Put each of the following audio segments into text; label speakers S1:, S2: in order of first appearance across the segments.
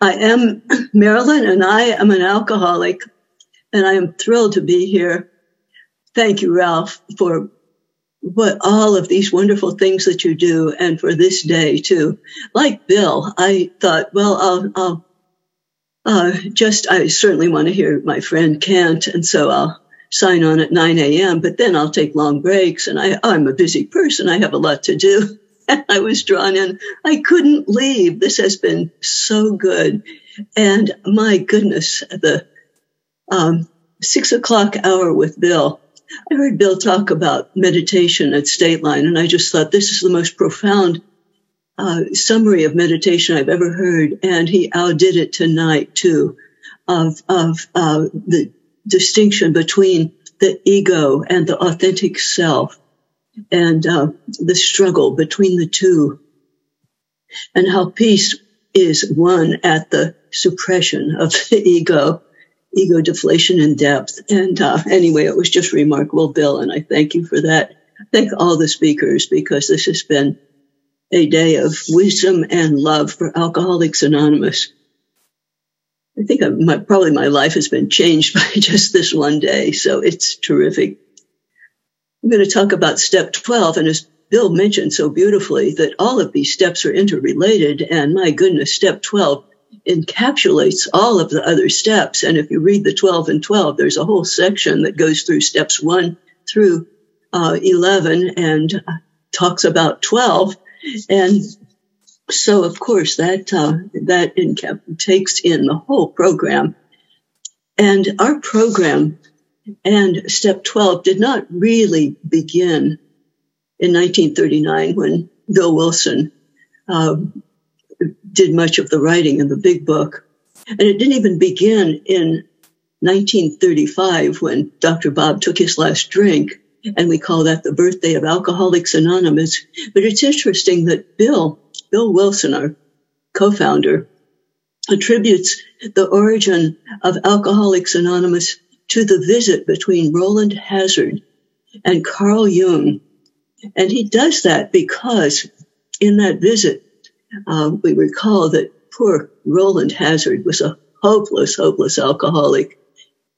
S1: I am Marilyn, and I am an alcoholic, and I am thrilled to be here. Thank you, Ralph, for what all of these wonderful things that you do, and for this day too. Like Bill, I thought, well, I'll, I'll uh, just I certainly want to hear my friend Kent, and so I'll sign on at 9 a.m. But then I'll take long breaks, and I, I'm a busy person. I have a lot to do. I was drawn in. I couldn't leave. This has been so good. And my goodness, the um, six o'clock hour with Bill. I heard Bill talk about meditation at State Line, and I just thought this is the most profound uh, summary of meditation I've ever heard. And he outdid it tonight, too, of, of uh, the distinction between the ego and the authentic self and uh, the struggle between the two and how peace is won at the suppression of the ego ego deflation and depth and uh, anyway it was just remarkable bill and i thank you for that thank all the speakers because this has been a day of wisdom and love for alcoholics anonymous I think my, probably my life has been changed by just this one day. So it's terrific. I'm going to talk about step 12. And as Bill mentioned so beautifully, that all of these steps are interrelated. And my goodness, step 12 encapsulates all of the other steps. And if you read the 12 and 12, there's a whole section that goes through steps 1 through uh, 11 and talks about 12. And so of course that uh, that in, takes in the whole program and our program and step 12 did not really begin in 1939 when bill wilson uh, did much of the writing in the big book. And it didn't even begin in 1935 when dr bob took his last drink and we call that the birthday of alcoholics anonymous. But it's interesting that bill Bill Wilson, our co-founder, attributes the origin of Alcoholics Anonymous to the visit between Rowland Hazard and Carl Jung. And he does that because in that visit, uh, we recall that poor Rowland Hazard was a hopeless, hopeless alcoholic.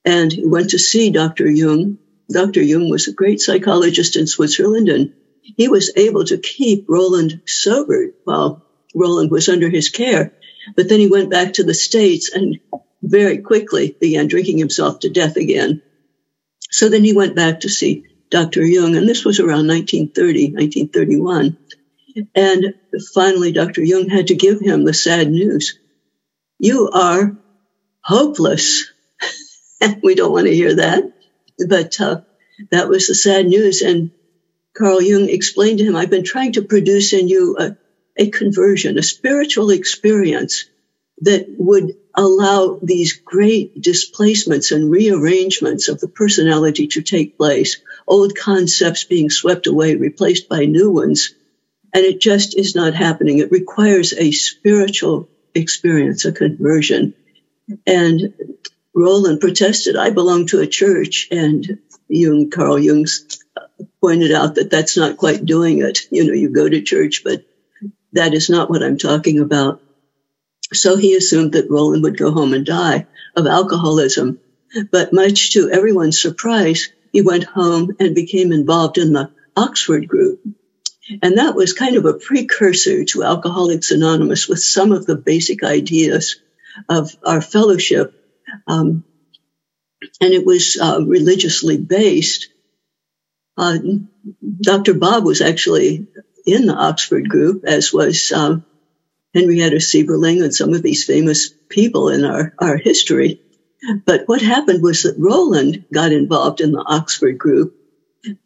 S1: And he went to see Dr. Jung. Dr. Jung was a great psychologist in Switzerland and he was able to keep Rowland sober while Rowland was under his care. But then he went back to the States and very quickly began drinking himself to death again. So then he went back to see Dr. Jung, and this was around 1930, 1931. And finally, Dr. Jung had to give him the sad news. You are hopeless. we don't want to hear that. But uh, that was the sad news. And Carl Jung explained to him, I've been trying to produce in you a, a conversion, a spiritual experience that would allow these great displacements and rearrangements of the personality to take place, old concepts being swept away, replaced by new ones. And it just is not happening. It requires a spiritual experience, a conversion. And Rowland protested, I belong to a church. And Jung, Carl Jung uh, pointed out that that's not quite doing it. You know, you go to church, but that is not what I'm talking about. So he assumed that Rowland would go home and die of alcoholism. But much to everyone's surprise, he went home and became involved in the Oxford group. And that was kind of a precursor to Alcoholics Anonymous with some of the basic ideas of our fellowship. Um, and it was uh, religiously based. Uh, Dr. Bob was actually in the Oxford group, as was um, Henrietta Seiberling and some of these famous people in our, our history. But what happened was that Rowland got involved in the Oxford group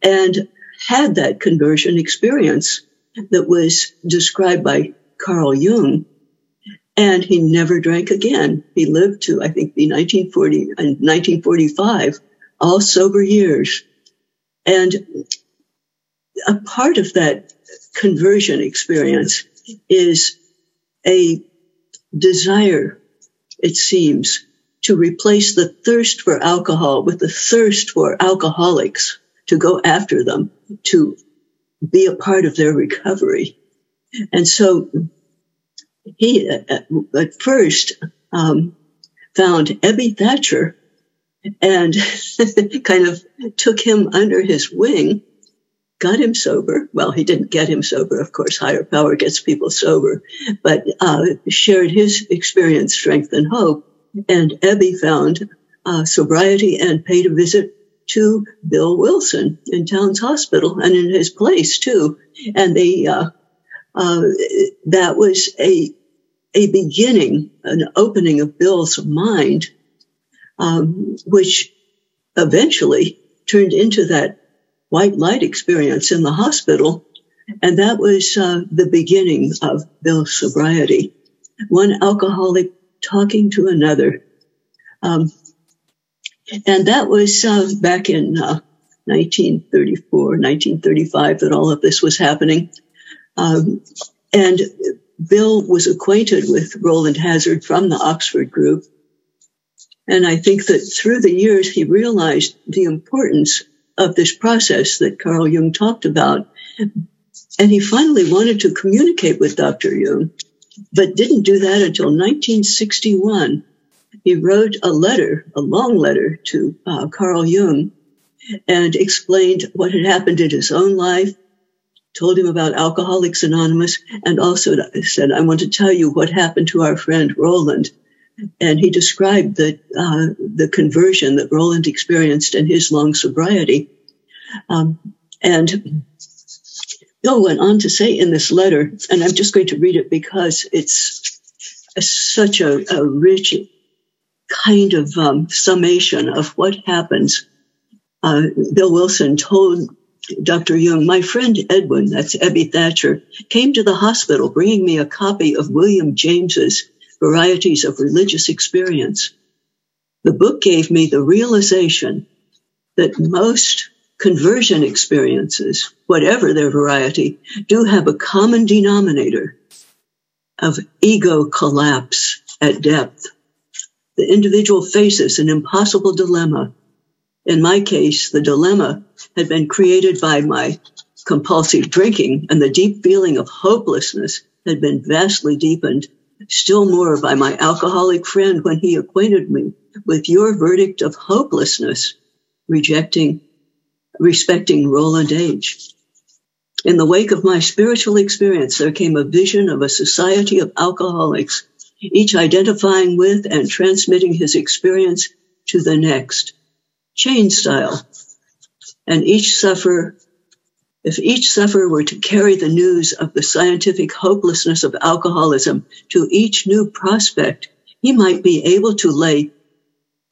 S1: and had that conversion experience that was described by Carl Jung. And he never drank again. He lived to, I think, be 1940 and uh, 1945, all sober years. And a part of that conversion experience is a desire, it seems, to replace the thirst for alcohol with the thirst for alcoholics, to go after them, to be a part of their recovery. And so he at, at first um, found Ebby Thatcher and kind of took him under his wing, got him sober. Well, he didn't get him sober, of course. Higher power gets people sober, but uh, shared his experience, strength, and hope. And Ebby found uh, sobriety and paid a visit to Bill Wilson in Towns Hospital and in his place too. And they, uh, uh, that was a, a beginning, an opening of Bill's mind, um, which eventually turned into that white light experience in the hospital. And that was uh, the beginning of Bill's sobriety. One alcoholic talking to another. Um, and that was uh, back in uh, 1934, 1935 that all of this was happening. Um, and Bill was acquainted with Rowland Hazard from the Oxford group. And I think that through the years, he realized the importance of this process that Carl Jung talked about. And he finally wanted to communicate with Dr. Jung, but didn't do that until 1961 he wrote a letter, a long letter to uh, Carl Jung and explained what had happened in his own life, told him about Alcoholics Anonymous, and also said, I want to tell you what happened to our friend Rowland. And he described the, uh, the conversion that Rowland experienced in his long sobriety. Um, and Bill went on to say in this letter, and I'm just going to read it because it's a, such a, a rich kind of um, summation of what happens. Uh, Bill Wilson told Dr. Jung, my friend Edwin, that's Ebby Thatcher, came to the hospital bringing me a copy of William James's Varieties of Religious Experience. The book gave me the realization that most conversion experiences, whatever their variety, do have a common denominator of ego collapse at depth the individual faces an impossible dilemma. In my case, the dilemma had been created by my compulsive drinking, and the deep feeling of hopelessness had been vastly deepened, still more by my alcoholic friend when he acquainted me with your verdict of hopelessness, rejecting, respecting Rowland H. In the wake of my spiritual experience, there came a vision of a society of alcoholics each identifying with and transmitting his experience to the next, chain style. And each sufferer, if each sufferer were to carry the news of the scientific hopelessness of alcoholism to each new prospect, he might be able to lay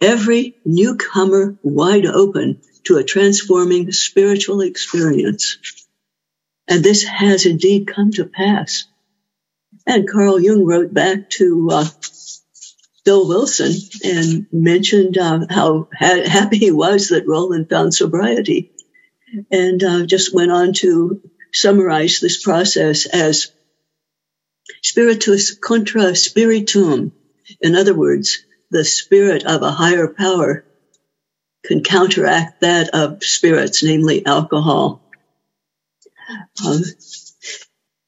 S1: every newcomer wide open to a transforming spiritual experience. And this has indeed come to pass. And Carl Jung wrote back to uh, Bill Wilson and mentioned uh, how ha- happy he was that Rowland found sobriety, and uh, just went on to summarize this process as spiritus contra spiritum. In other words, the spirit of a higher power can counteract that of spirits, namely alcohol. Um,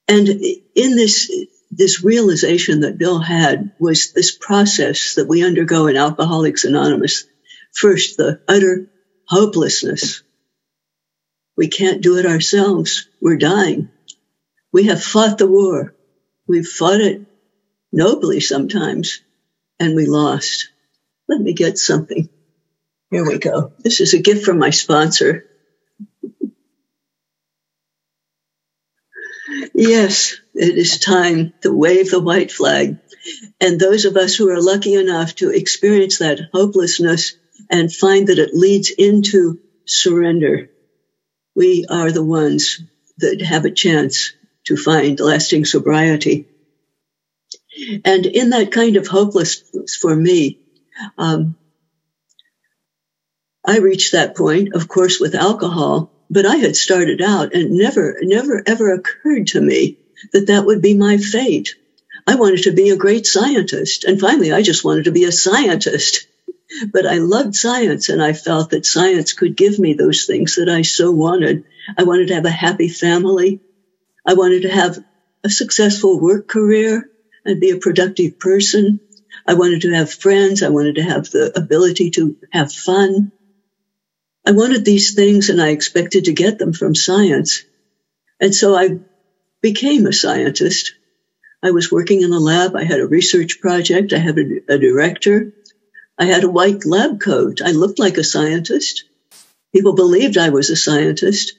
S1: and in this this realization that Bill had was this process that we undergo in Alcoholics Anonymous. First, the utter hopelessness. We can't do it ourselves. We're dying. We have fought the war. We've fought it nobly sometimes, and we lost. Let me get something. Here we go. This is a gift from my sponsor. yes, it is time to wave the white flag. And those of us who are lucky enough to experience that hopelessness and find that it leads into surrender, we are the ones that have a chance to find lasting sobriety. And in that kind of hopelessness for me, um, I reached that point, of course, with alcohol, but I had started out and never, never ever occurred to me that that would be my fate. I wanted to be a great scientist. And finally, I just wanted to be a scientist. But I loved science and I felt that science could give me those things that I so wanted. I wanted to have a happy family. I wanted to have a successful work career. and be a productive person. I wanted to have friends. I wanted to have the ability to have fun. I wanted these things and I expected to get them from science. And so I became a scientist. I was working in a lab. I had a research project. I had a, a director. I had a white lab coat. I looked like a scientist. People believed I was a scientist.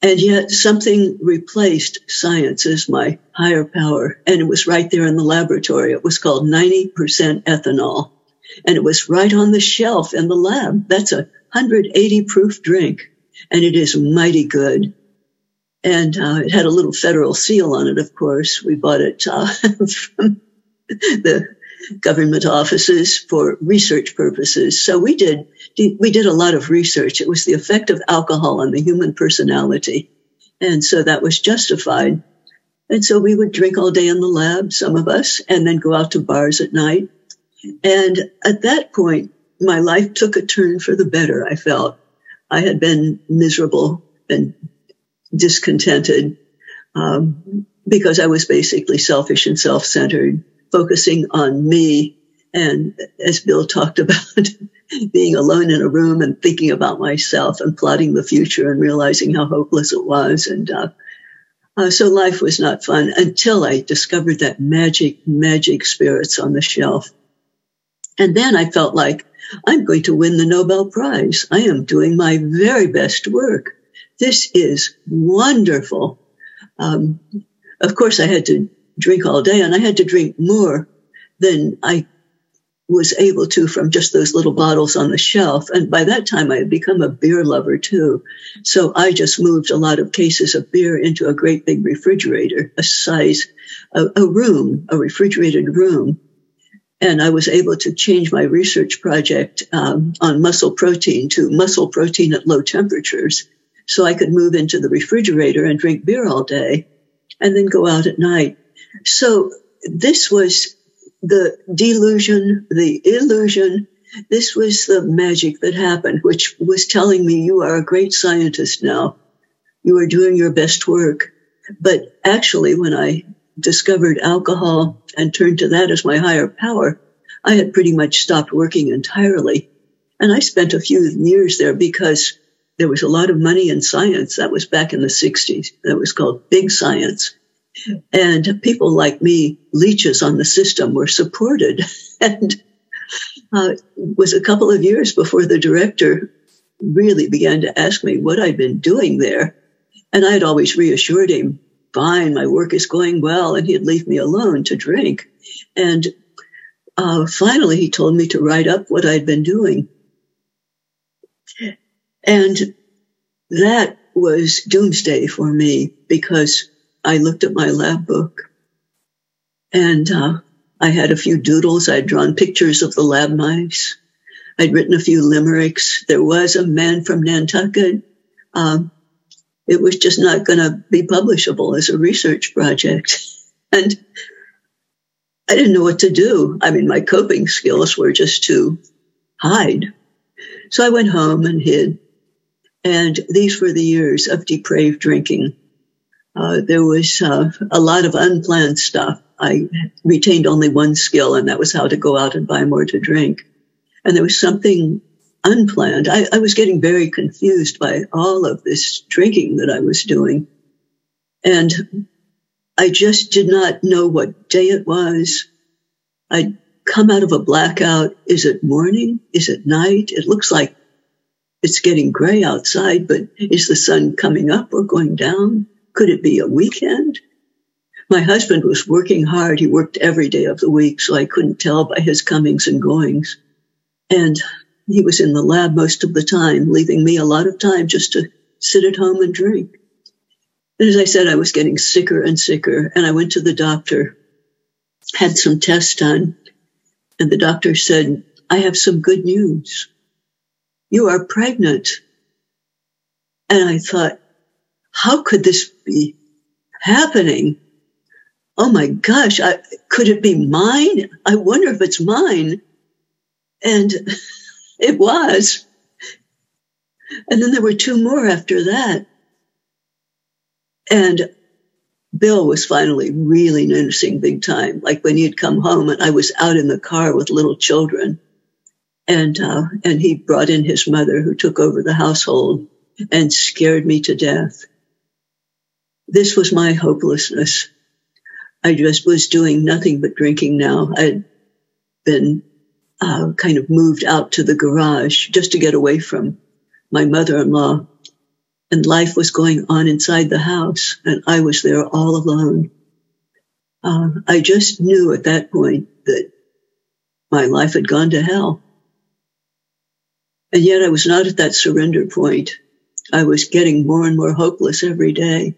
S1: And yet something replaced science as my higher power. And it was right there in the laboratory. It was called 90% ethanol. And it was right on the shelf in the lab. That's a 180 proof drink. And it is mighty good. And uh, it had a little federal seal on it, of course. We bought it uh, from the government offices for research purposes. So we did we did a lot of research. It was the effect of alcohol on the human personality, and so that was justified. And so we would drink all day in the lab, some of us, and then go out to bars at night. And at that point, my life took a turn for the better. I felt I had been miserable, and discontented, um, because I was basically selfish and self-centered focusing on me. And as Bill talked about, being alone in a room and thinking about myself and plotting the future and realizing how hopeless it was. And uh, uh, so life was not fun until I discovered that magic, magic spirits on the shelf. And then I felt like I'm going to win the Nobel Prize. I am doing my very best work. This is wonderful. Um, of course, I had to drink all day and I had to drink more than I was able to from just those little bottles on the shelf. And by that time, I had become a beer lover too. So I just moved a lot of cases of beer into a great big refrigerator, a size, a, a room, a refrigerated room. And I was able to change my research project um, on muscle protein to muscle protein at low temperatures. So I could move into the refrigerator and drink beer all day and then go out at night so this was the delusion, the illusion. This was the magic that happened, which was telling me you are a great scientist now. You are doing your best work. But actually, when I discovered alcohol and turned to that as my higher power, I had pretty much stopped working entirely. And I spent a few years there because there was a lot of money in science. That was back in the 60s. That was called big science. And people like me, leeches on the system, were supported. and uh, it was a couple of years before the director really began to ask me what I'd been doing there. And I had always reassured him, fine, my work is going well, and he'd leave me alone to drink. And uh, finally, he told me to write up what I'd been doing. And that was doomsday for me because I looked at my lab book and uh, I had a few doodles. I'd drawn pictures of the lab mice. I'd written a few limericks. There was a man from Nantucket. Um, it was just not going to be publishable as a research project. And I didn't know what to do. I mean, my coping skills were just to hide. So I went home and hid. And these were the years of depraved drinking uh, there was uh, a lot of unplanned stuff. I retained only one skill, and that was how to go out and buy more to drink. And there was something unplanned. I, I was getting very confused by all of this drinking that I was doing. And I just did not know what day it was. I'd come out of a blackout. Is it morning? Is it night? It looks like it's getting gray outside, but is the sun coming up or going down? Could it be a weekend? My husband was working hard. He worked every day of the week, so I couldn't tell by his comings and goings. And he was in the lab most of the time, leaving me a lot of time just to sit at home and drink. And as I said, I was getting sicker and sicker, and I went to the doctor, had some tests done, and the doctor said, I have some good news. You are pregnant. And I thought, how could this be happening? Oh my gosh, I, could it be mine? I wonder if it's mine. And it was. And then there were two more after that. And Bill was finally really noticing big time, like when he'd come home and I was out in the car with little children. And, uh, and he brought in his mother who took over the household and scared me to death. This was my hopelessness. I just was doing nothing but drinking now. I'd been uh, kind of moved out to the garage just to get away from my mother-in-law and life was going on inside the house, and I was there all alone. Uh, I just knew at that point that my life had gone to hell. And yet I was not at that surrender point. I was getting more and more hopeless every day.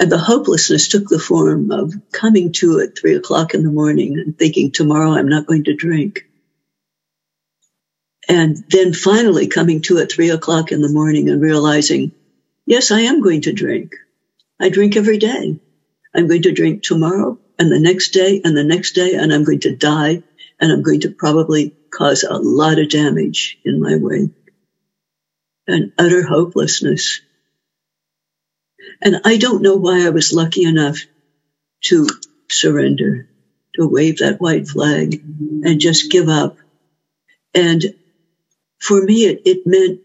S1: And the hopelessness took the form of coming to at three o'clock in the morning and thinking, tomorrow I'm not going to drink. And then finally coming to at three o'clock in the morning and realizing, yes, I am going to drink. I drink every day. I'm going to drink tomorrow and the next day and the next day, and I'm going to die and I'm going to probably cause a lot of damage in my wake and utter hopelessness. And I don't know why I was lucky enough to surrender, to wave that white flag and just give up. And for me, it, it meant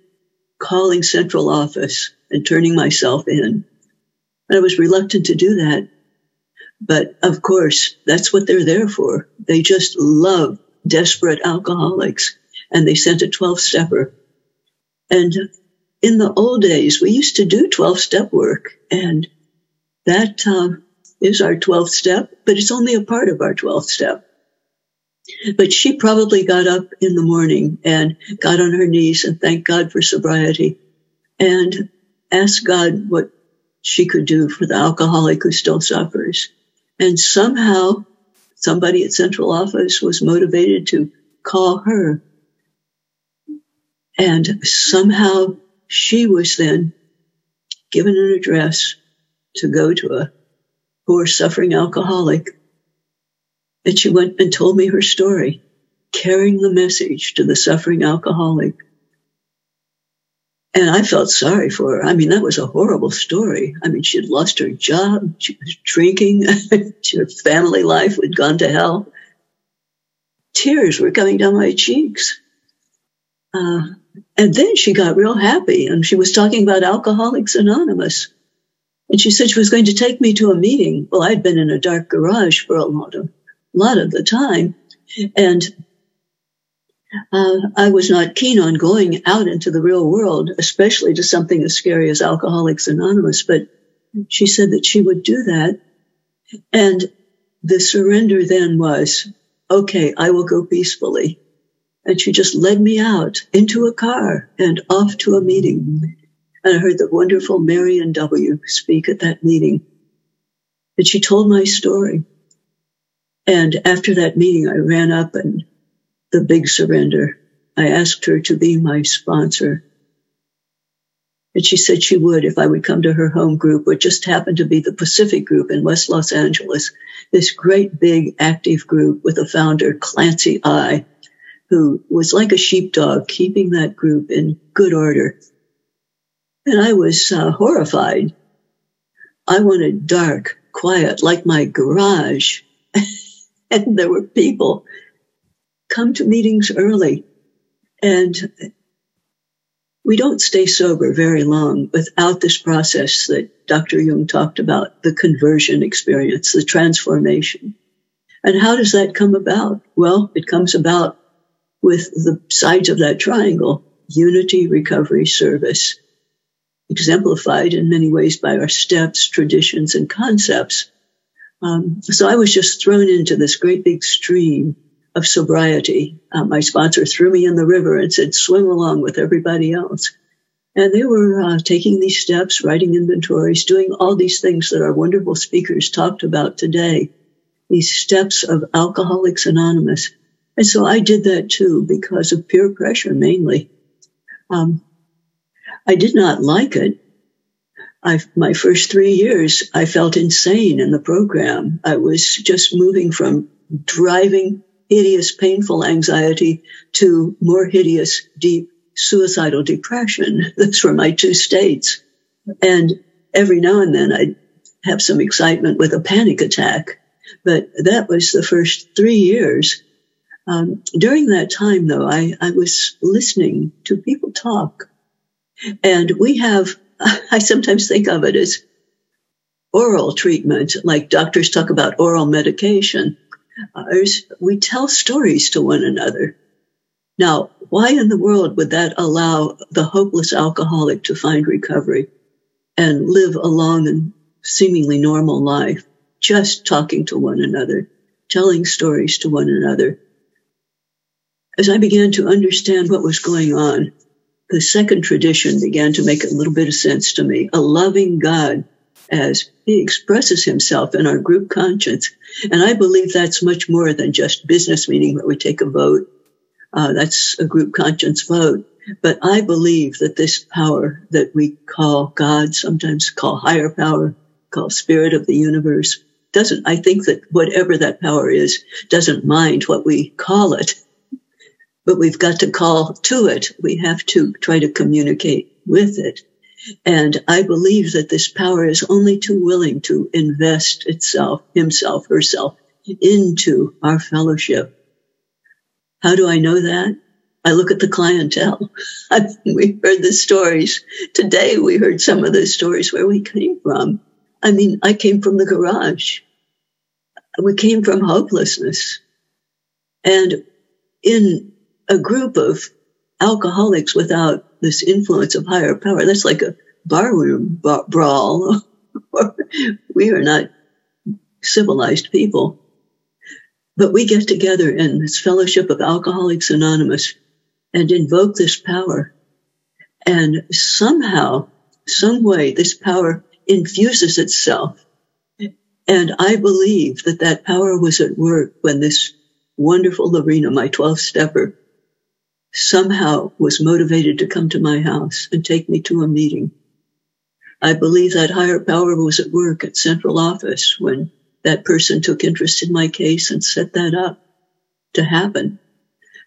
S1: calling central office and turning myself in. And I was reluctant to do that. But of course, that's what they're there for. They just love desperate alcoholics and they sent a 12 stepper. And in the old days, we used to do 12 step work and that uh, is our 12th step, but it's only a part of our 12th step. But she probably got up in the morning and got on her knees and thanked God for sobriety and asked God what she could do for the alcoholic who still suffers. And somehow somebody at central office was motivated to call her. And somehow she was then given an address to go to a poor suffering alcoholic and she went and told me her story, carrying the message to the suffering alcoholic. And I felt sorry for her. I mean, that was a horrible story. I mean, she had lost her job. She was drinking. her family life had gone to hell. Tears were coming down my cheeks. Uh, and then she got real happy and she was talking about Alcoholics Anonymous. And she said she was going to take me to a meeting. Well, I'd been in a dark garage for a lot of lot of the time. And uh, I was not keen on going out into the real world, especially to something as scary as Alcoholics Anonymous. But she said that she would do that. And the surrender then was, okay, I will go peacefully. And she just led me out into a car and off to a meeting. And I heard the wonderful Marion W. speak at that meeting. And she told my story. And after that meeting, I ran up and the big surrender. I asked her to be my sponsor. And she said she would if I would come to her home group, which just happened to be the Pacific group in West Los Angeles. This great big active group with a founder, Clancy I, who was like a sheepdog, keeping that group in good order. And I was uh, horrified. I wanted dark, quiet, like my garage. and there were people come to meetings early and we don't stay sober very long without this process that Dr. Jung talked about, the conversion experience, the transformation. And how does that come about? Well, it comes about with the sides of that triangle, unity, recovery, service, exemplified in many ways by our steps, traditions, and concepts. Um, so I was just thrown into this great big stream of sobriety. Uh, my sponsor threw me in the river and said, swim along with everybody else. And they were uh, taking these steps, writing inventories, doing all these things that our wonderful speakers talked about today, these steps of Alcoholics Anonymous. And so I did that too because of peer pressure mainly. Um, I did not like it. I, my first three years, I felt insane in the program. I was just moving from driving hideous, painful anxiety to more hideous, deep suicidal depression. Those were my two states. And every now and then I'd have some excitement with a panic attack. But that was the first three years. Um, during that time, though, I, I was listening to people talk. And we have, I sometimes think of it as oral treatment, like doctors talk about oral medication. Ours, we tell stories to one another. Now, why in the world would that allow the hopeless alcoholic to find recovery and live a long and seemingly normal life, just talking to one another, telling stories to one another? As I began to understand what was going on, the second tradition began to make a little bit of sense to me. A loving God as he expresses himself in our group conscience. And I believe that's much more than just business meeting where we take a vote uh, that's a group conscience vote. But I believe that this power that we call God, sometimes call higher power, call spirit of the universe, doesn't, I think that whatever that power is, doesn't mind what we call it. But we've got to call to it. We have to try to communicate with it. And I believe that this power is only too willing to invest itself, himself, herself into our fellowship how do I know that? I look at the clientele. we heard the stories. Today we heard some of the stories where we came from. I mean, I came from the garage. We came from hopelessness. And in a group of alcoholics without this influence of higher power, that's like a barroom brawl. we are not civilized people. But we get together in this fellowship of Alcoholics Anonymous and invoke this power. And somehow, some way, this power infuses itself. And I believe that that power was at work when this wonderful Lorena, my 12 stepper, somehow was motivated to come to my house and take me to a meeting. I believe that higher power was at work at central office when that person took interest in my case and set that up to happen.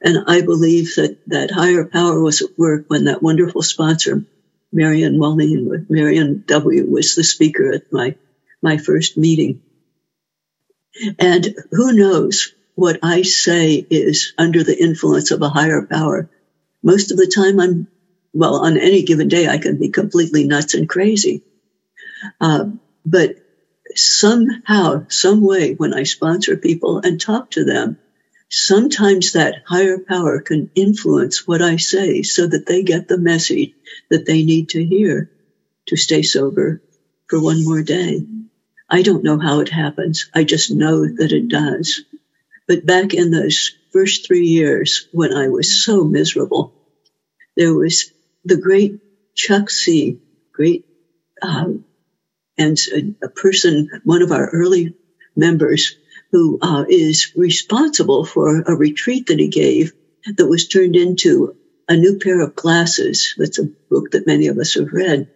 S1: And I believe that that higher power was at work when that wonderful sponsor, Marion Mulleen, Marion W. was the speaker at my, my first meeting. And who knows what I say is under the influence of a higher power. Most of the time I'm, well, on any given day, I can be completely nuts and crazy. Uh, but somehow, some way, when I sponsor people and talk to them, sometimes that higher power can influence what I say so that they get the message that they need to hear to stay sober for one more day. I don't know how it happens. I just know that it does. But back in those first three years when I was so miserable, there was the great Chuck C, great um, and a, a person, one of our early members, who uh, is responsible for a retreat that he gave that was turned into a new pair of glasses. That's a book that many of us have read.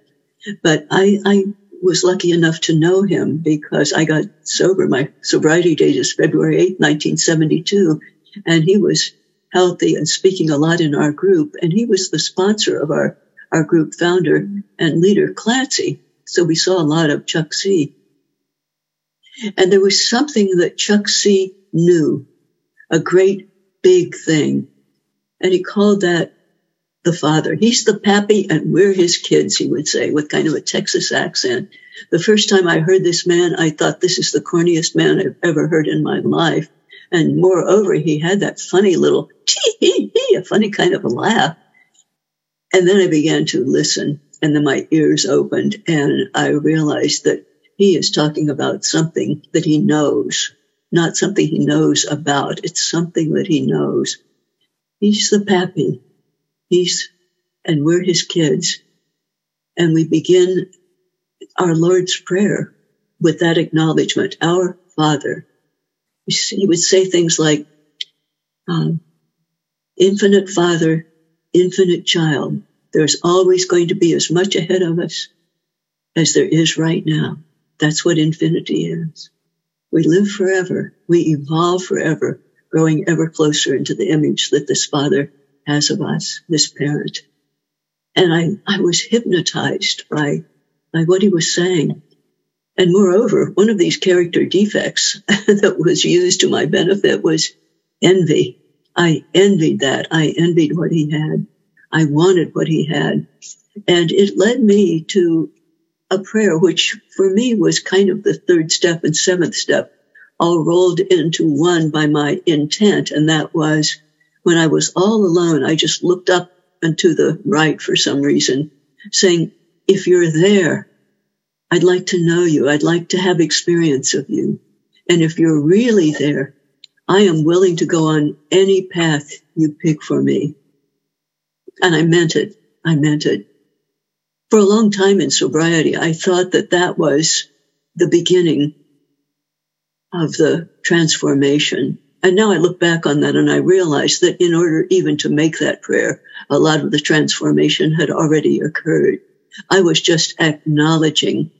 S1: But I, I was lucky enough to know him because I got sober. My sobriety date is February 8, 1972. And he was healthy and speaking a lot in our group. And he was the sponsor of our, our group founder and leader, Clancy. So we saw a lot of Chuck C. And there was something that Chuck C knew, a great big thing. And he called that the father. He's the pappy and we're his kids, he would say with kind of a Texas accent. The first time I heard this man, I thought this is the corniest man I've ever heard in my life. And moreover, he had that funny little hee, a funny kind of a laugh. And then I began to listen and then my ears opened and I realized that he is talking about something that he knows, not something he knows about. It's something that he knows. He's the pappy. He's, and we're his kids. And we begin our Lord's Prayer with that acknowledgement, our Father. He would say things like, um, infinite Father, infinite child, there's always going to be as much ahead of us as there is right now. That's what infinity is. We live forever. We evolve forever, growing ever closer into the image that this Father has of us, this parent. And I, I was hypnotized by, by what he was saying. And moreover, one of these character defects that was used to my benefit was envy. I envied that. I envied what he had. I wanted what he had. And it led me to a prayer, which for me was kind of the third step and seventh step, all rolled into one by my intent. And that was when I was all alone, I just looked up and to the right for some reason, saying, if you're there, I'd like to know you. I'd like to have experience of you. And if you're really there, I am willing to go on any path you pick for me. And I meant it. I meant it. For a long time in sobriety, I thought that that was the beginning of the transformation. And now I look back on that and I realize that in order even to make that prayer, a lot of the transformation had already occurred. I was just acknowledging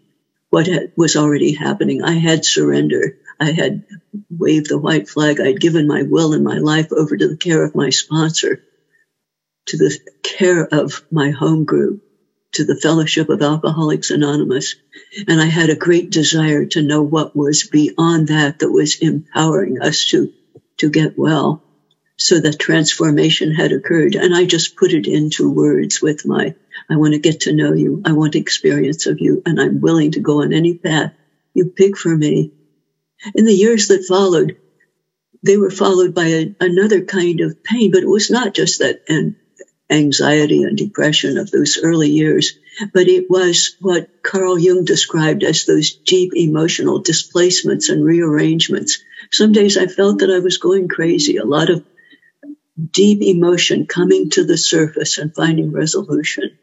S1: what had, was already happening. I had surrendered. I had waved the white flag. I'd given my will and my life over to the care of my sponsor, to the care of my home group, to the Fellowship of Alcoholics Anonymous. And I had a great desire to know what was beyond that that was empowering us to, to get well. So that transformation had occurred. And I just put it into words with my, I want to get to know you. I want experience of you. And I'm willing to go on any path you pick for me. In the years that followed, they were followed by a, another kind of pain, but it was not just that and anxiety and depression of those early years, but it was what Carl Jung described as those deep emotional displacements and rearrangements. Some days I felt that I was going crazy, a lot of deep emotion coming to the surface and finding resolution.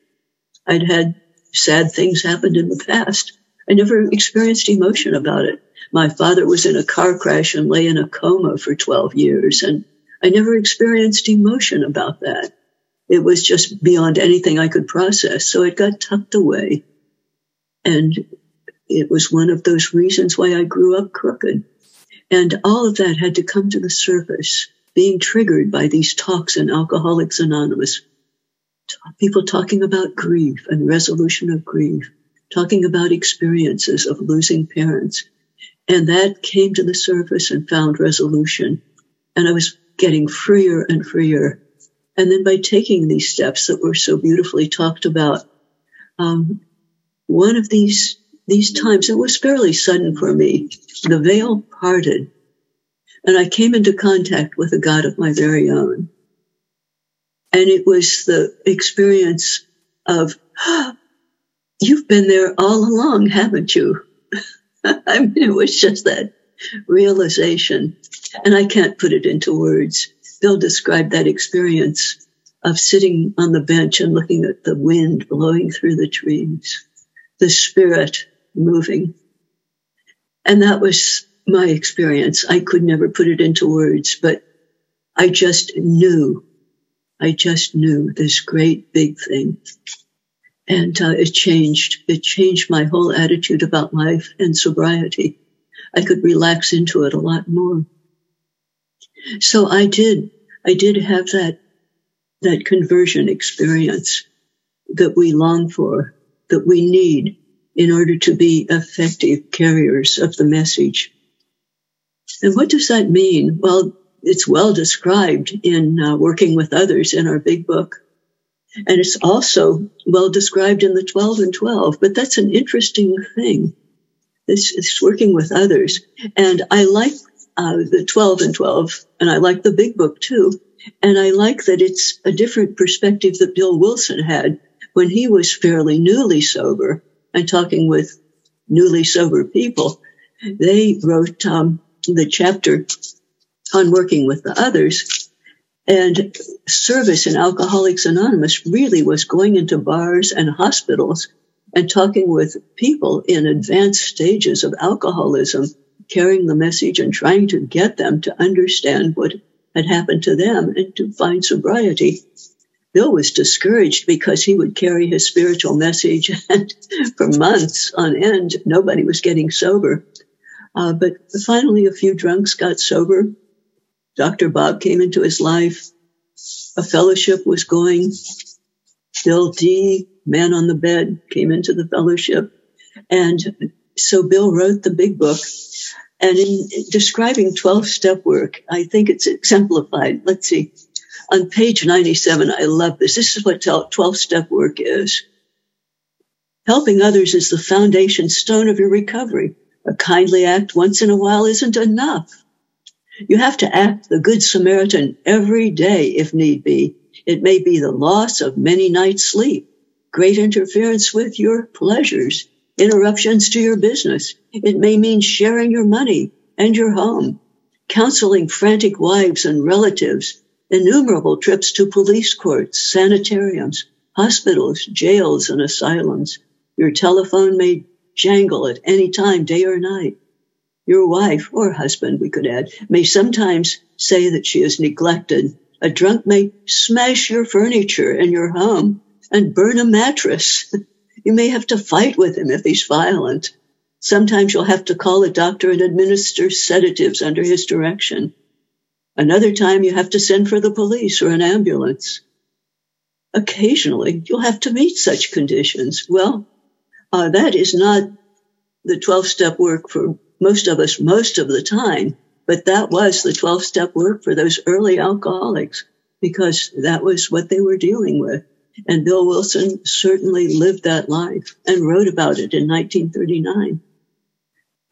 S1: I'd had sad things happen in the past. I never experienced emotion about it. My father was in a car crash and lay in a coma for 12 years, and I never experienced emotion about that. It was just beyond anything I could process, so it got tucked away. And it was one of those reasons why I grew up crooked. And all of that had to come to the surface, being triggered by these talks in Alcoholics Anonymous. People talking about grief and resolution of grief, talking about experiences of losing parents, and that came to the surface and found resolution. And I was getting freer and freer. And then by taking these steps that were so beautifully talked about, um, one of these these times it was fairly sudden for me. The veil parted, and I came into contact with a God of my very own. And it was the experience of, oh, you've been there all along, haven't you? I mean, it was just that realization. And I can't put it into words. Bill described that experience of sitting on the bench and looking at the wind blowing through the trees, the spirit moving. And that was my experience. I could never put it into words, but I just knew, I just knew this great big thing and uh, it changed. It changed my whole attitude about life and sobriety. I could relax into it a lot more. So I did. I did have that that conversion experience that we long for, that we need in order to be effective carriers of the message. And what does that mean? Well, it's well described in uh, working with others in our big book. And it's also well described in the 12 and 12, but that's an interesting thing. This is working with others. And I like uh, the 12 and 12, and I like the big book too. And I like that it's a different perspective that Bill Wilson had when he was fairly newly sober and talking with newly sober people. They wrote um, the chapter on working with the others and service in Alcoholics Anonymous really was going into bars and hospitals and talking with people in advanced stages of alcoholism, carrying the message and trying to get them to understand what had happened to them and to find sobriety. Bill was discouraged because he would carry his spiritual message and for months on end, nobody was getting sober. Uh, but finally, a few drunks got sober Dr. Bob came into his life. A fellowship was going. Bill D, man on the bed, came into the fellowship. And so Bill wrote the big book. And in describing 12 step work, I think it's exemplified. Let's see. On page 97, I love this. This is what 12 step work is. Helping others is the foundation stone of your recovery. A kindly act once in a while isn't enough. You have to act the Good Samaritan every day if need be. It may be the loss of many nights' sleep, great interference with your pleasures, interruptions to your business. It may mean sharing your money and your home, counseling frantic wives and relatives, innumerable trips to police courts, sanitariums, hospitals, jails, and asylums. Your telephone may jangle at any time, day or night. Your wife or husband, we could add, may sometimes say that she is neglected. A drunk may smash your furniture in your home and burn a mattress. You may have to fight with him if he's violent. Sometimes you'll have to call a doctor and administer sedatives under his direction. Another time you have to send for the police or an ambulance. Occasionally you'll have to meet such conditions. Well, uh, that is not the 12 step work for most of us most of the time, but that was the 12 step work for those early alcoholics because that was what they were dealing with. And Bill Wilson certainly lived that life and wrote about it in 1939.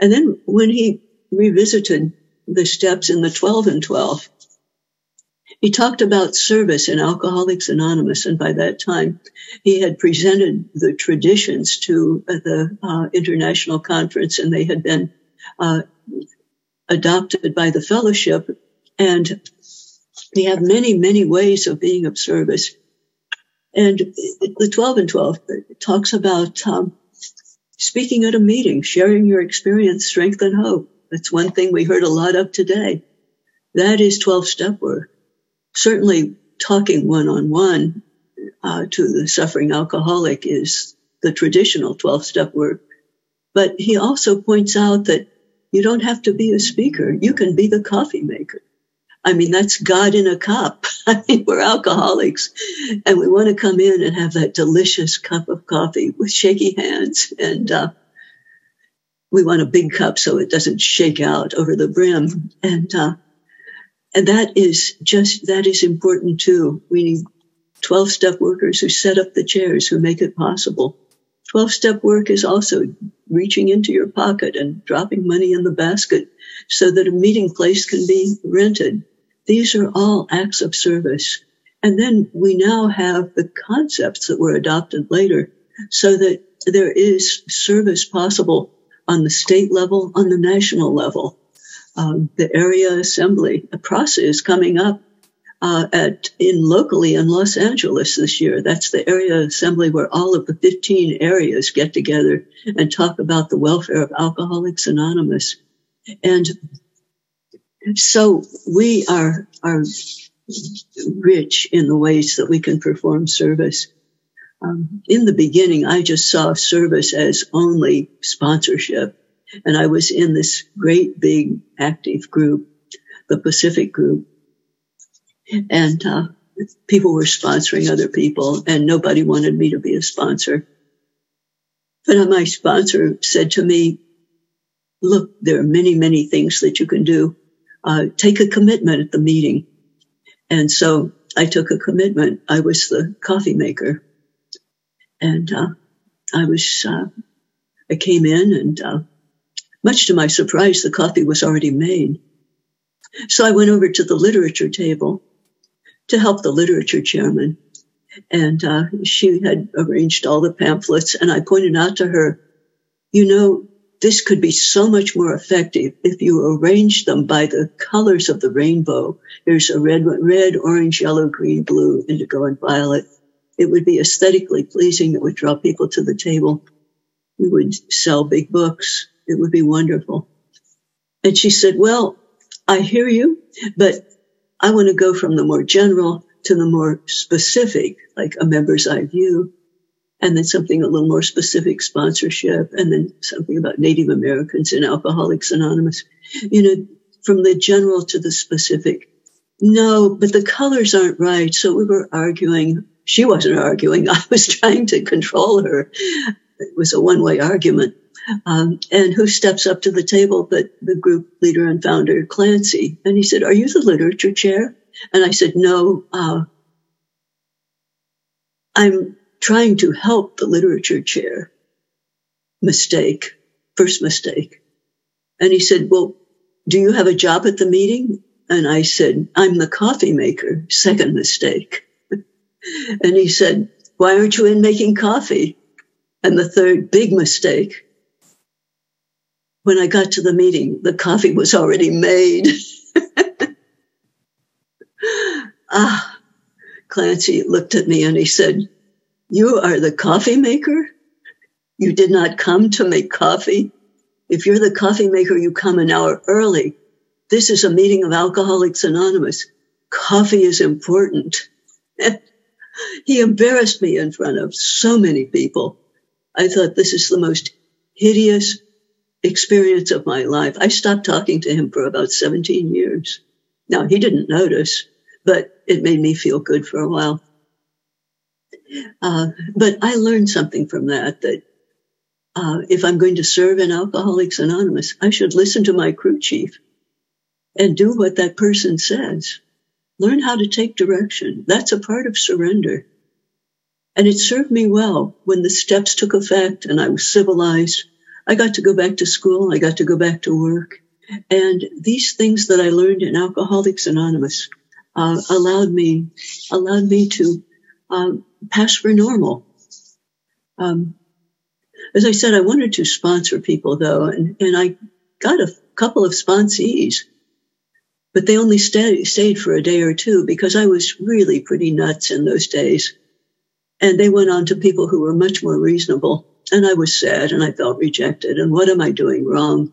S1: And then when he revisited the steps in the 12 and 12, he talked about service in Alcoholics Anonymous. And by that time, he had presented the traditions to the uh, international conference and they had been uh, adopted by the fellowship. And we have many, many ways of being of service. And the 12 and 12 talks about um, speaking at a meeting, sharing your experience, strength, and hope. That's one thing we heard a lot of today. That is 12 step work. Certainly, talking one on one to the suffering alcoholic is the traditional 12 step work. But he also points out that you don't have to be a speaker. You can be the coffee maker. I mean, that's God in a cup. I mean, we're alcoholics and we want to come in and have that delicious cup of coffee with shaky hands. And, uh, we want a big cup so it doesn't shake out over the brim. And, uh, and that is just, that is important too. We need 12 step workers who set up the chairs, who make it possible. 12 step work is also reaching into your pocket and dropping money in the basket so that a meeting place can be rented these are all acts of service. And then we now have the concepts that were adopted later so that there is service possible on the state level, on the national level. Um, the area assembly, a process is coming up uh, at in locally in Los Angeles this year. That's the area assembly where all of the 15 areas get together and talk about the welfare of Alcoholics Anonymous. And so we are, are rich in the ways that we can perform service. Um, in the beginning, I just saw service as only sponsorship. And I was in this great big active group, the Pacific group. And, uh, people were sponsoring other people and nobody wanted me to be a sponsor. But my sponsor said to me, look, there are many, many things that you can do uh, take a commitment at the meeting. And so I took a commitment. I was the coffee maker. And uh, I was, uh, I came in and uh, much to my surprise, the coffee was already made. So I went over to the literature table to help the literature chairman. And uh, she had arranged all the pamphlets. And I pointed out to her, you know, this could be so much more effective if you arrange them by the colors of the rainbow. There's a red, red, orange, yellow, green, blue, indigo, and violet. It would be aesthetically pleasing. It would draw people to the table. We would sell big books. It would be wonderful. And she said, well, I hear you, but I want to go from the more general to the more specific, like a member's eye view and then something a little more specific sponsorship, and then something about Native Americans and Alcoholics Anonymous. You know, from the general to the specific. No, but the colors aren't right. So we were arguing. She wasn't arguing. I was trying to control her. It was a one way argument. Um, and who steps up to the table but the group leader and founder, Clancy. And he said, Are you the literature chair? And I said, No, uh, I'm trying to help the literature chair. Mistake, first mistake. And he said, Well, do you have a job at the meeting? And I said, I'm the coffee maker. Second mistake. And he said, Why aren't you in making coffee? And the third big mistake. When I got to the meeting, the coffee was already made. ah, Clancy looked at me and he said, You are the coffee maker? You did not come to make coffee? If you're the coffee maker, you come an hour early. This is a meeting of Alcoholics Anonymous. Coffee is important. he embarrassed me in front of so many people. I thought this is the most hideous experience of my life. I stopped talking to him for about 17 years. Now, he didn't notice, but it made me feel good for a while. Uh, but I learned something from that, that uh, if I'm going to serve in Alcoholics Anonymous, I should listen to my crew chief and do what that person says. Learn how to take direction. That's a part of surrender. And it served me well when the steps took effect and I was civilized. I got to go back to school. I got to go back to work. And these things that I learned in Alcoholics Anonymous uh, allowed me allowed me to um, pass for normal. Um, as I said, I wanted to sponsor people though, and, and I got a couple of sponsees but they only stay, stayed for a day or two because I was really pretty nuts in those days. And they went on to people who were much more reasonable. And I was sad and I felt rejected. And what am I doing wrong?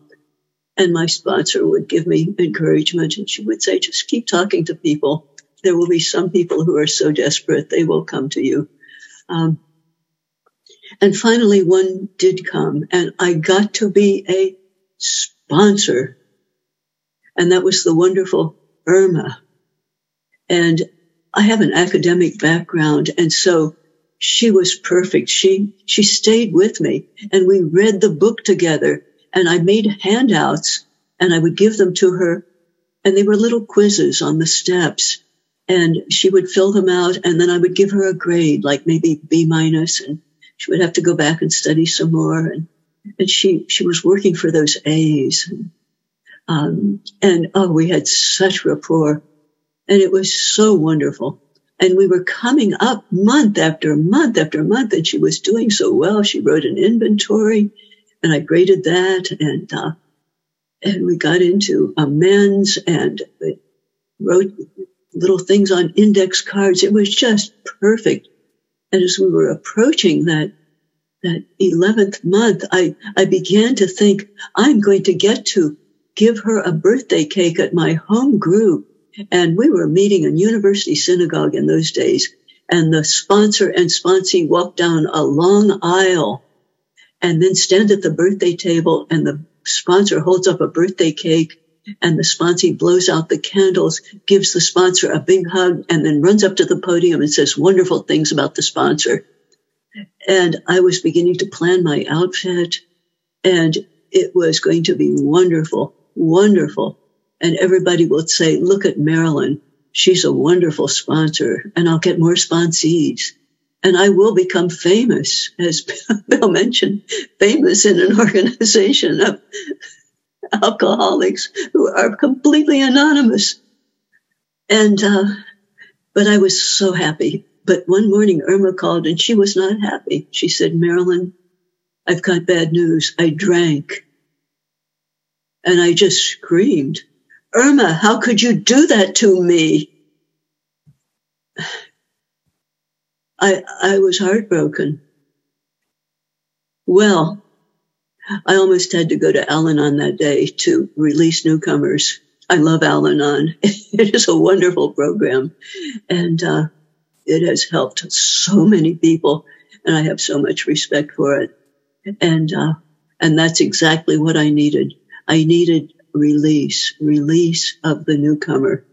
S1: And my sponsor would give me encouragement and she would say, just keep talking to people. There will be some people who are so desperate, they will come to you. Um, and finally, one did come and I got to be a sponsor and that was the wonderful Irma. And I have an academic background, and so she was perfect. She she stayed with me, and we read the book together. And I made handouts, and I would give them to her, and they were little quizzes on the steps. And she would fill them out, and then I would give her a grade, like maybe B minus, and she would have to go back and study some more. And and she she was working for those A's. And um, and oh, we had such rapport and it was so wonderful. And we were coming up month after month after month and she was doing so well. She wrote an inventory and I graded that and, uh, and we got into amends and wrote little things on index cards. It was just perfect. And as we were approaching that, that 11th month, I, I began to think, I'm going to get to give her a birthday cake at my home group. And we were meeting in University Synagogue in those days. And the sponsor and sponsee walk down a long aisle and then stand at the birthday table and the sponsor holds up a birthday cake and the sponsee blows out the candles, gives the sponsor a big hug, and then runs up to the podium and says wonderful things about the sponsor. And I was beginning to plan my outfit and it was going to be wonderful wonderful. And everybody will say, look at Marilyn. She's a wonderful sponsor and I'll get more sponsees and I will become famous, as Bill mentioned, famous in an organization of alcoholics who are completely anonymous. And, uh, but I was so happy. But one morning Irma called and she was not happy. She said, Marilyn, I've got bad news. I drank and I just screamed, Irma, how could you do that to me? I, I was heartbroken. Well, I almost had to go to Al Anon that day to release newcomers. I love Al Anon. It is a wonderful program and uh, it has helped so many people and I have so much respect for it. And, uh, and that's exactly what I needed. I needed release, release of the newcomer.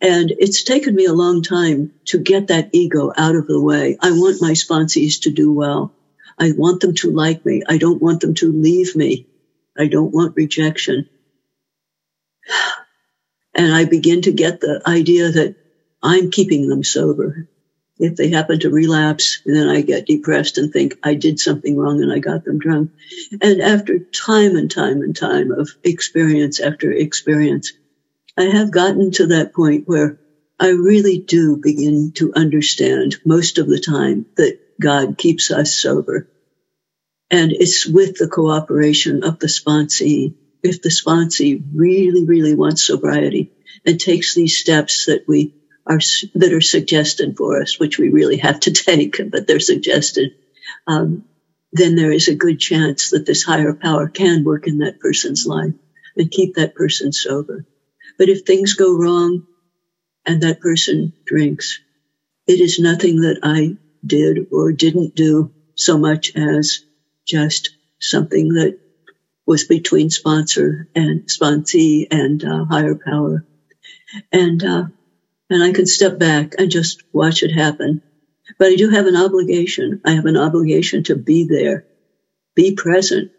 S1: And it's taken me a long time to get that ego out of the way. I want my sponsees to do well. I want them to like me. I don't want them to leave me. I don't want rejection. And I begin to get the idea that I'm keeping them sober. If they happen to relapse, then I get depressed and think I did something wrong and I got them drunk. And after time and time and time of experience after experience, I have gotten to that point where I really do begin to understand most of the time that God keeps us sober. And it's with the cooperation of the sponsee. If the sponsee really, really wants sobriety and takes these steps that we are, that are suggested for us, which we really have to take, but they're suggested, um, then there is a good chance that this higher power can work in that person's life and keep that person sober. But if things go wrong and that person drinks, it is nothing that I did or didn't do so much as just something that was between sponsor and sponsee and uh, higher power. And, uh, and I can step back and just watch it happen. But I do have an obligation. I have an obligation to be there, be present,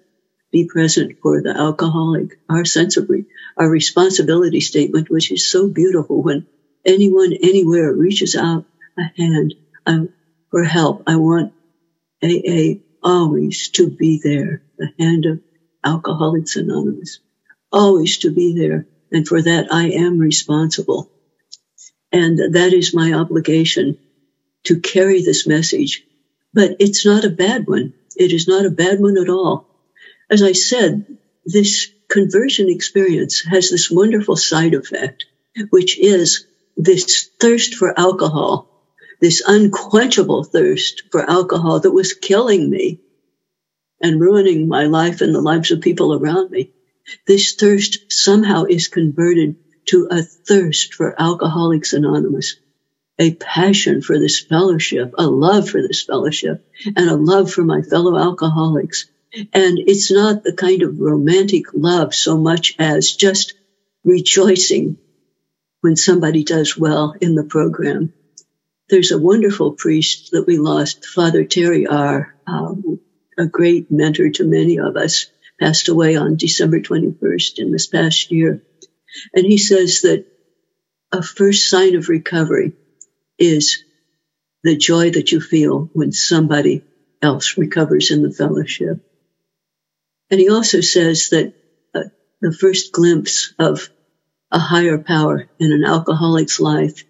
S1: be present for the alcoholic, our re- our responsibility statement, which is so beautiful when anyone anywhere reaches out a hand um, for help. I want AA always to be there, the hand of Alcoholics Anonymous, always to be there. And for that, I am responsible. And that is my obligation to carry this message. But it's not a bad one. It is not a bad one at all. As I said, this conversion experience has this wonderful side effect, which is this thirst for alcohol this unquenchable thirst for alcohol that was killing me and ruining my life and the lives of people around me. This thirst somehow is converted to a thirst for Alcoholics Anonymous, a passion for this fellowship, a love for this fellowship, and a love for my fellow alcoholics. And it's not the kind of romantic love so much as just rejoicing when somebody does well in the program there's a wonderful priest that we lost, Father Terry R., um, a great mentor to many of us, passed away on December 21st in this past year. And he says that a first sign of recovery is the joy that you feel when somebody else recovers in the fellowship. And he also says that uh, the first glimpse of a higher power in an alcoholic's life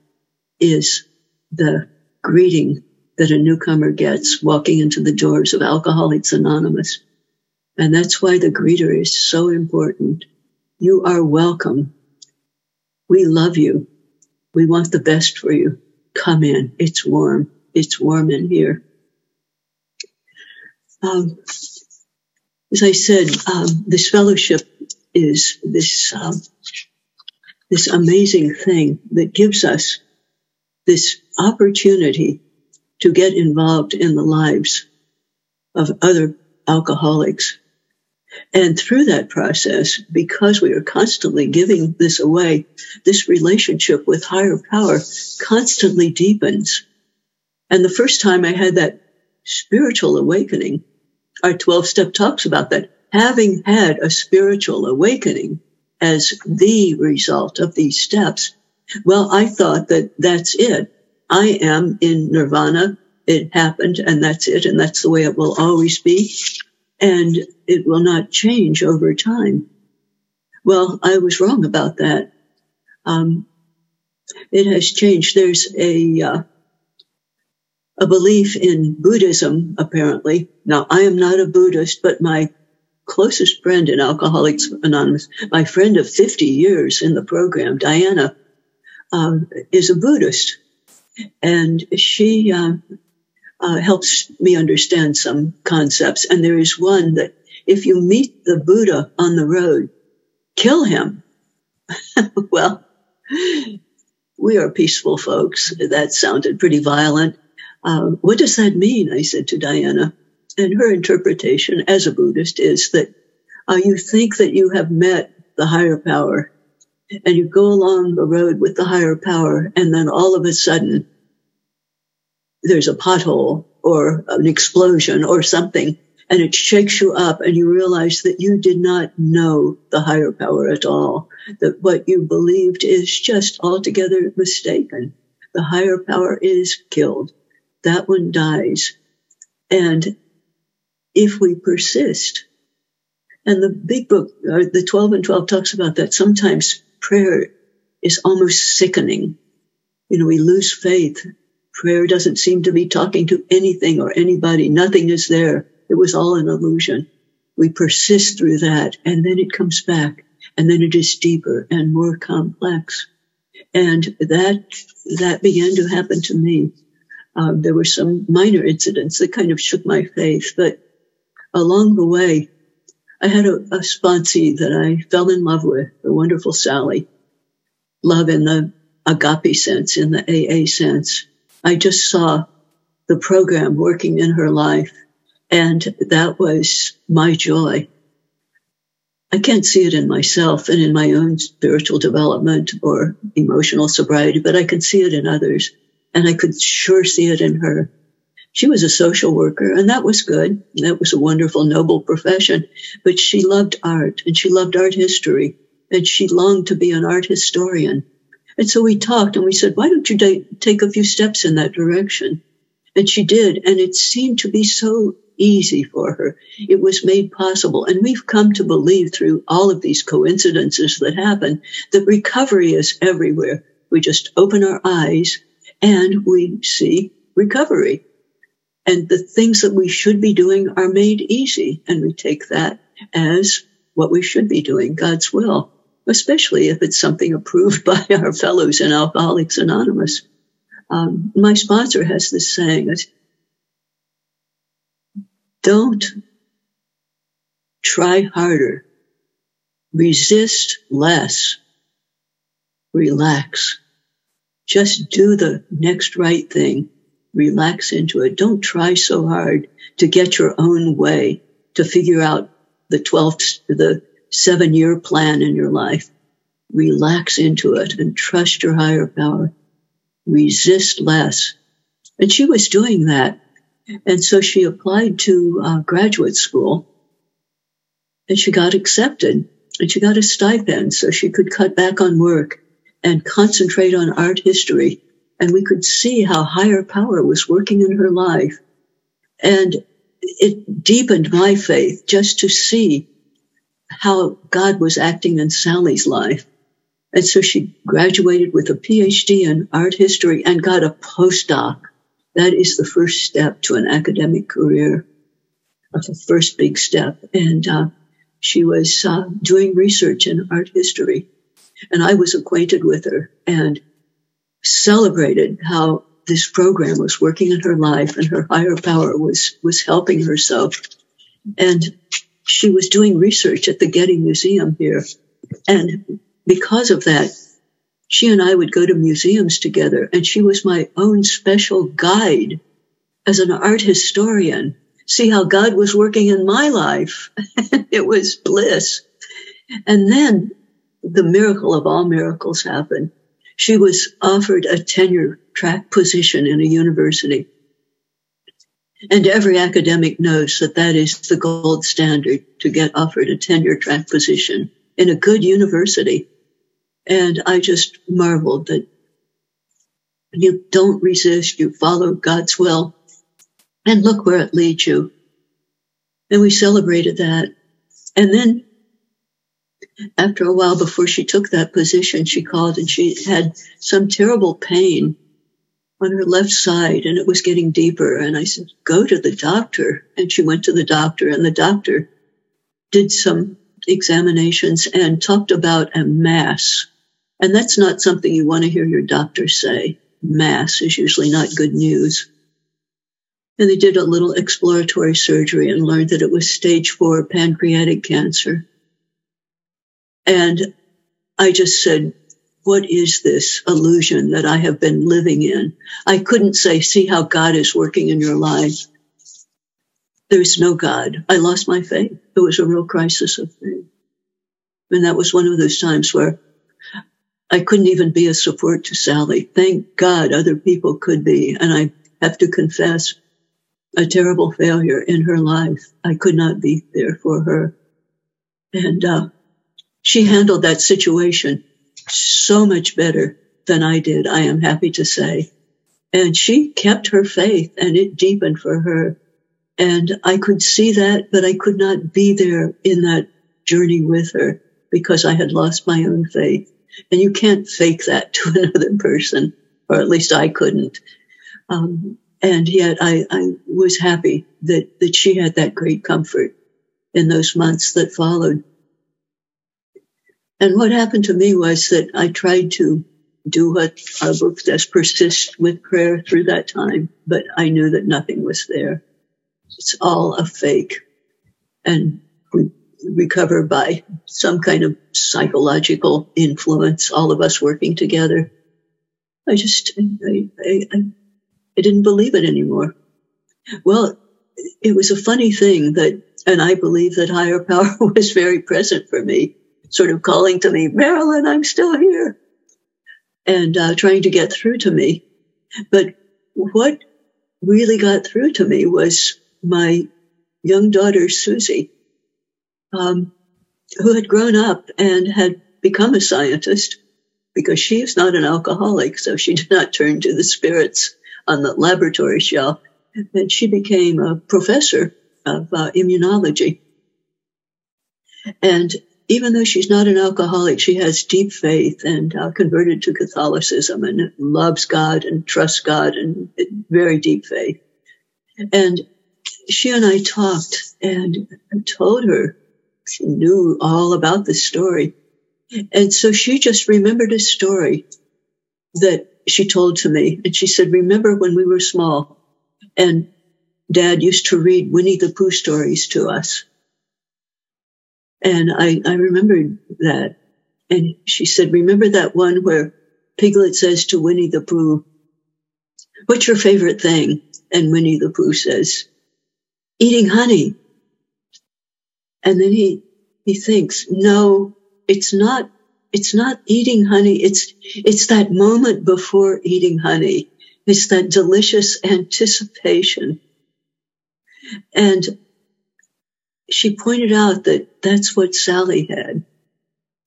S1: is the greeting that a newcomer gets walking into the doors of Alcoholics Anonymous. And that's why the greeter is so important. You are welcome. We love you. We want the best for you. Come in. It's warm. It's warm in here. Um, as I said, um, this fellowship is this um, this amazing thing that gives us this opportunity to get involved in the lives of other alcoholics. And through that process, because we are constantly giving this away, this relationship with higher power constantly deepens. And the first time I had that spiritual awakening, our 12 step talks about that. Having had a spiritual awakening as the result of these steps, well, I thought that that's it. I am in nirvana. It happened and that's it. And that's the way it will always be. And it will not change over time. Well, I was wrong about that. Um, it has changed. There's a, uh, a belief in Buddhism, apparently. Now, I am not a Buddhist, but my closest friend in Alcoholics Anonymous, my friend of 50 years in the program, Diana, um, is a Buddhist and she uh, uh, helps me understand some concepts. And there is one that if you meet the Buddha on the road, kill him. well, we are peaceful folks. That sounded pretty violent. Uh, what does that mean? I said to Diana. And her interpretation as a Buddhist is that uh, you think that you have met the higher power and you go along the road with the higher power, and then all of a sudden there's a pothole or an explosion or something and it shakes you up and you realize that you did not know the higher power at all, that what you believed is just altogether mistaken. The higher power is killed. That one dies. And if we persist, and the big book, uh, the 12 and 12 talks about that sometimes prayer is almost sickening. You know, we lose faith. Prayer doesn't seem to be talking to anything or anybody. Nothing is there. It was all an illusion. We persist through that and then it comes back and then it is deeper and more complex. And that, that began to happen to me. Um, there were some minor incidents that kind of shook my faith, but along the way, I had a, a sponsee that I fell in love with, the wonderful Sally. Love in the agape sense, in the AA sense. I just saw the program working in her life and that was my joy. I can't see it in myself and in my own spiritual development or emotional sobriety, but I can see it in others. And I could sure see it in her. She was a social worker and that was good. That was a wonderful, noble profession, but she loved art and she loved art history and she longed to be an art historian. And so we talked and we said, why don't you take a few steps in that direction? And she did. And it seemed to be so easy for her. It was made possible. And we've come to believe through all of these coincidences that happen that recovery is everywhere. We just open our eyes and we see recovery. And the things that we should be doing are made easy. And we take that as what we should be doing, God's will, especially if it's something approved by our fellows in Alcoholics Anonymous. Um, my sponsor has this saying, don't try harder. Resist less. Relax. Just do the next right thing. Relax into it. Don't try so hard to get your own way, to figure out the 12th, the seven year plan in your life. Relax into it and trust your higher power. Resist less. And she was doing that and so she applied to uh, graduate school and she got accepted and she got a stipend so she could cut back on work and concentrate on art history. And we could see how higher power was working in her life. And it deepened my faith just to see how God was acting in Sally's life. And so she graduated with a PhD in art history and got a postdoc that is the first step to an academic career. The first big step. And uh, she was uh, doing research in art history. And I was acquainted with her and celebrated how this program was working in her life and her higher power was, was helping her so. And she was doing research at the Getty Museum here. And because of that, she and I would go to museums together, and she was my own special guide as an art historian. See how God was working in my life. it was bliss. And then the miracle of all miracles happened. She was offered a tenure track position in a university. And every academic knows that that is the gold standard to get offered a tenure track position in a good university. And I just marveled that you don't resist, you follow God's will, and look where it leads you. And we celebrated that. And then after a while before she took that position, she called and she had some terrible pain on her left side and it was getting deeper. And I said, go to the doctor. And she went to the doctor and the doctor did some examinations and talked about a mass and that's not something you want to hear your doctor say. Mass is usually not good news. And they did a little exploratory surgery and learned that it was stage four pancreatic cancer. And I just said, what is this illusion that I have been living in? I couldn't say, see how God is working in your life. There's no God. I lost my faith. It was a real crisis of faith. And that was one of those times where I couldn't even be a support to Sally. Thank God other people could be. And I have to confess, a terrible failure in her life. I could not be there for her. And uh, she handled that situation so much better than I did, I am happy to say. And she kept her faith and it deepened for her. And I could see that, but I could not be there in that journey with her because I had lost my own faith. And you can't fake that to another person, or at least I couldn't. Um, and yet I, I was happy that, that she had that great comfort in those months that followed. And what happened to me was that I tried to do what our book does, persist with prayer through that time, but I knew that nothing was there. It's all a fake. And we recover by some kind of psychological influence, all of us working together. I just, I, I, I didn't believe it anymore. Well, it was a funny thing that, and I believe that higher power was very present for me, sort of calling to me, Marilyn, I'm still here, and uh, trying to get through to me. But what really got through to me was my young daughter, Susie, um, who had grown up and had become a scientist because she is not an alcoholic, so she did not turn to the spirits on the laboratory shelf. And she became a professor of uh, immunology. And even though she's not an alcoholic, she has deep faith and uh, converted to Catholicism and loves God and trusts God and very deep faith. And she and I talked and I told her she knew all about the story. And so she just remembered a story that she told to me. And she said, Remember when we were small and dad used to read Winnie the Pooh stories to us? And I, I remembered that. And she said, Remember that one where Piglet says to Winnie the Pooh, What's your favorite thing? And Winnie the Pooh says, Eating honey. And then he, he thinks, no, it's not it's not eating honey. It's, it's that moment before eating honey. It's that delicious anticipation. And she pointed out that that's what Sally had.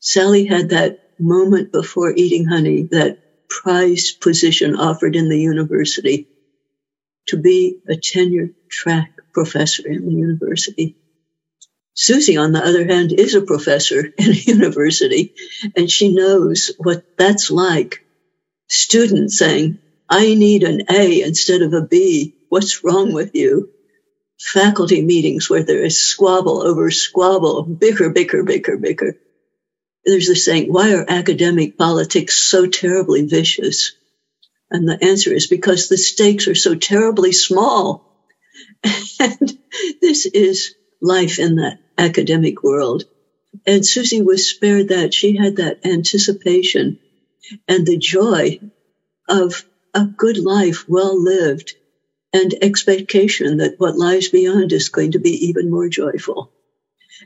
S1: Sally had that moment before eating honey, that prized position offered in the university to be a tenure track professor in the university. Susie, on the other hand, is a professor in a university, and she knows what that's like. Students saying, I need an A instead of a B. What's wrong with you? Faculty meetings where there is squabble over squabble, bicker, bicker, bicker, bicker. There's the saying, why are academic politics so terribly vicious? And the answer is because the stakes are so terribly small. And this is life in the academic world. And Susie was spared that. She had that anticipation and the joy of a good life well lived and expectation that what lies beyond is going to be even more joyful.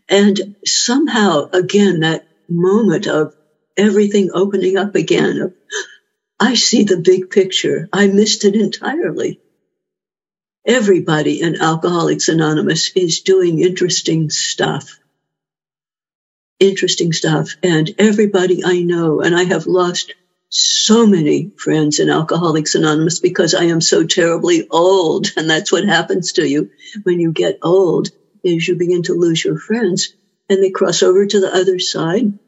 S1: And somehow, again, that moment of everything opening up again, of, I see the big picture. I missed it entirely everybody in Alcoholics Anonymous is doing interesting stuff. Interesting stuff. And everybody I know, and I have lost so many friends in Alcoholics Anonymous because I am so terribly old. And that's what happens to you when you get old is you begin to lose your friends and they cross over to the other side.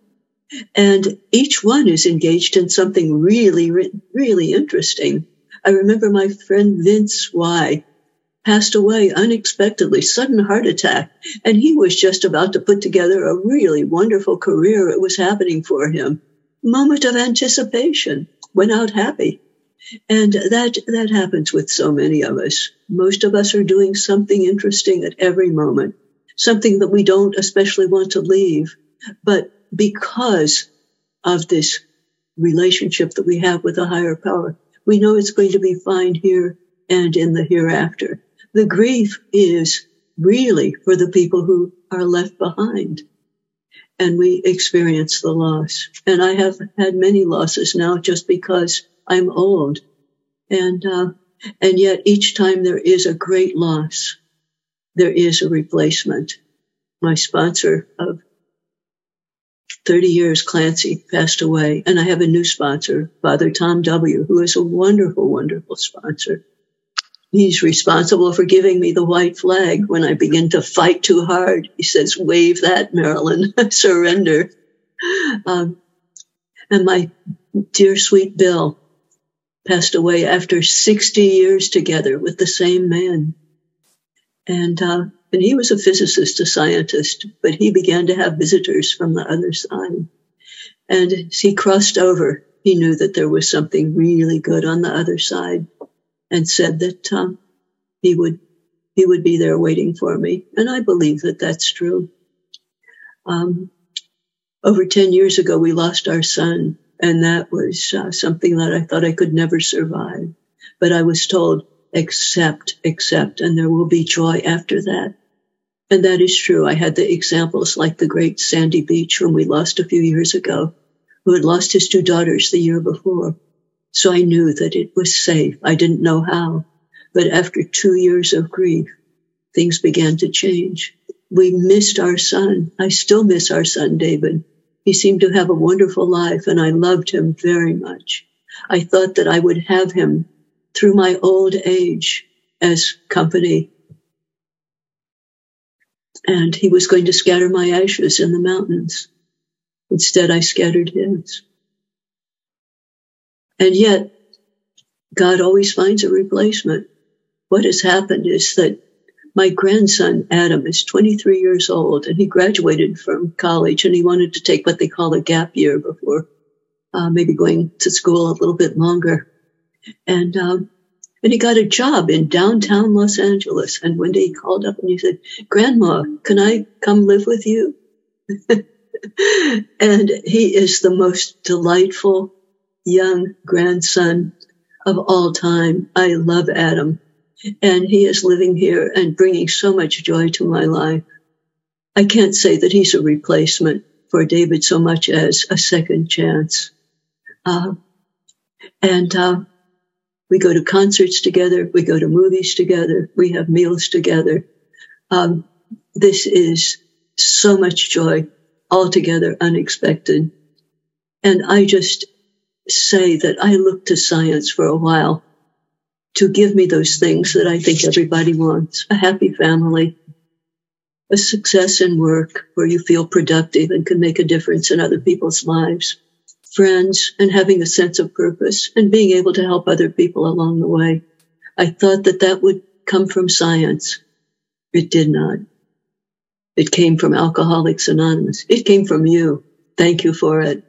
S1: And each one is engaged in something really, really interesting. I remember my friend Vince Y passed away unexpectedly, sudden heart attack. And he was just about to put together a really wonderful career. It was happening for him. Moment of anticipation, went out happy. And that, that happens with so many of us. Most of us are doing something interesting at every moment, something that we don't especially want to leave. But because of this relationship that we have with a higher power, we know it's going to be fine here and in the hereafter. The grief is really for the people who are left behind. And we experience the loss. And I have had many losses now just because I'm old. And uh, and yet each time there is a great loss, there is a replacement. My sponsor of 30 years, Clancy, passed away, and I have a new sponsor, Father Tom W., who is a wonderful, wonderful sponsor. He's responsible for giving me the white flag when I begin to fight too hard. He says, wave that, Marilyn, surrender. Um, and my dear sweet Bill passed away after 60 years together with the same man. And, uh, and he was a physicist, a scientist, but he began to have visitors from the other side. And as he crossed over, he knew that there was something really good on the other side and said that um, he would he would be there waiting for me, and I believe that that's true. Um, over ten years ago, we lost our son, and that was uh, something that I thought I could never survive. But I was told, accept, accept, and there will be joy after that. And that is true. I had the examples like the great Sandy Beach, whom we lost a few years ago, who had lost his two daughters the year before. So I knew that it was safe. I didn't know how. But after two years of grief, things began to change. We missed our son. I still miss our son, David. He seemed to have a wonderful life and I loved him very much. I thought that I would have him through my old age as company. And he was going to scatter my ashes in the mountains. Instead, I scattered his. And yet, God always finds a replacement. What has happened is that my grandson, Adam, is 23 years old and he graduated from college and he wanted to take what they call a gap year before uh, maybe going to school a little bit longer. And, um, and he got a job in downtown Los Angeles. And one day he called up and he said, Grandma, can I come live with you? and he is the most delightful young grandson of all time. I love Adam and he is living here and bringing so much joy to my life. I can't say that he's a replacement for David so much as a second chance. Uh, and uh, we go to concerts together, we go to movies together, we have meals together. Um, this is so much joy, altogether unexpected. And I just say that I look to science for a while to give me those things that I think everybody wants a happy family, a success in work where you feel productive and can make a difference in other people's lives, friends, and having a sense of purpose and being able to help other people along the way. I thought that that would come from science. It did not. It came from Alcoholics Anonymous. It came from you. Thank you for it.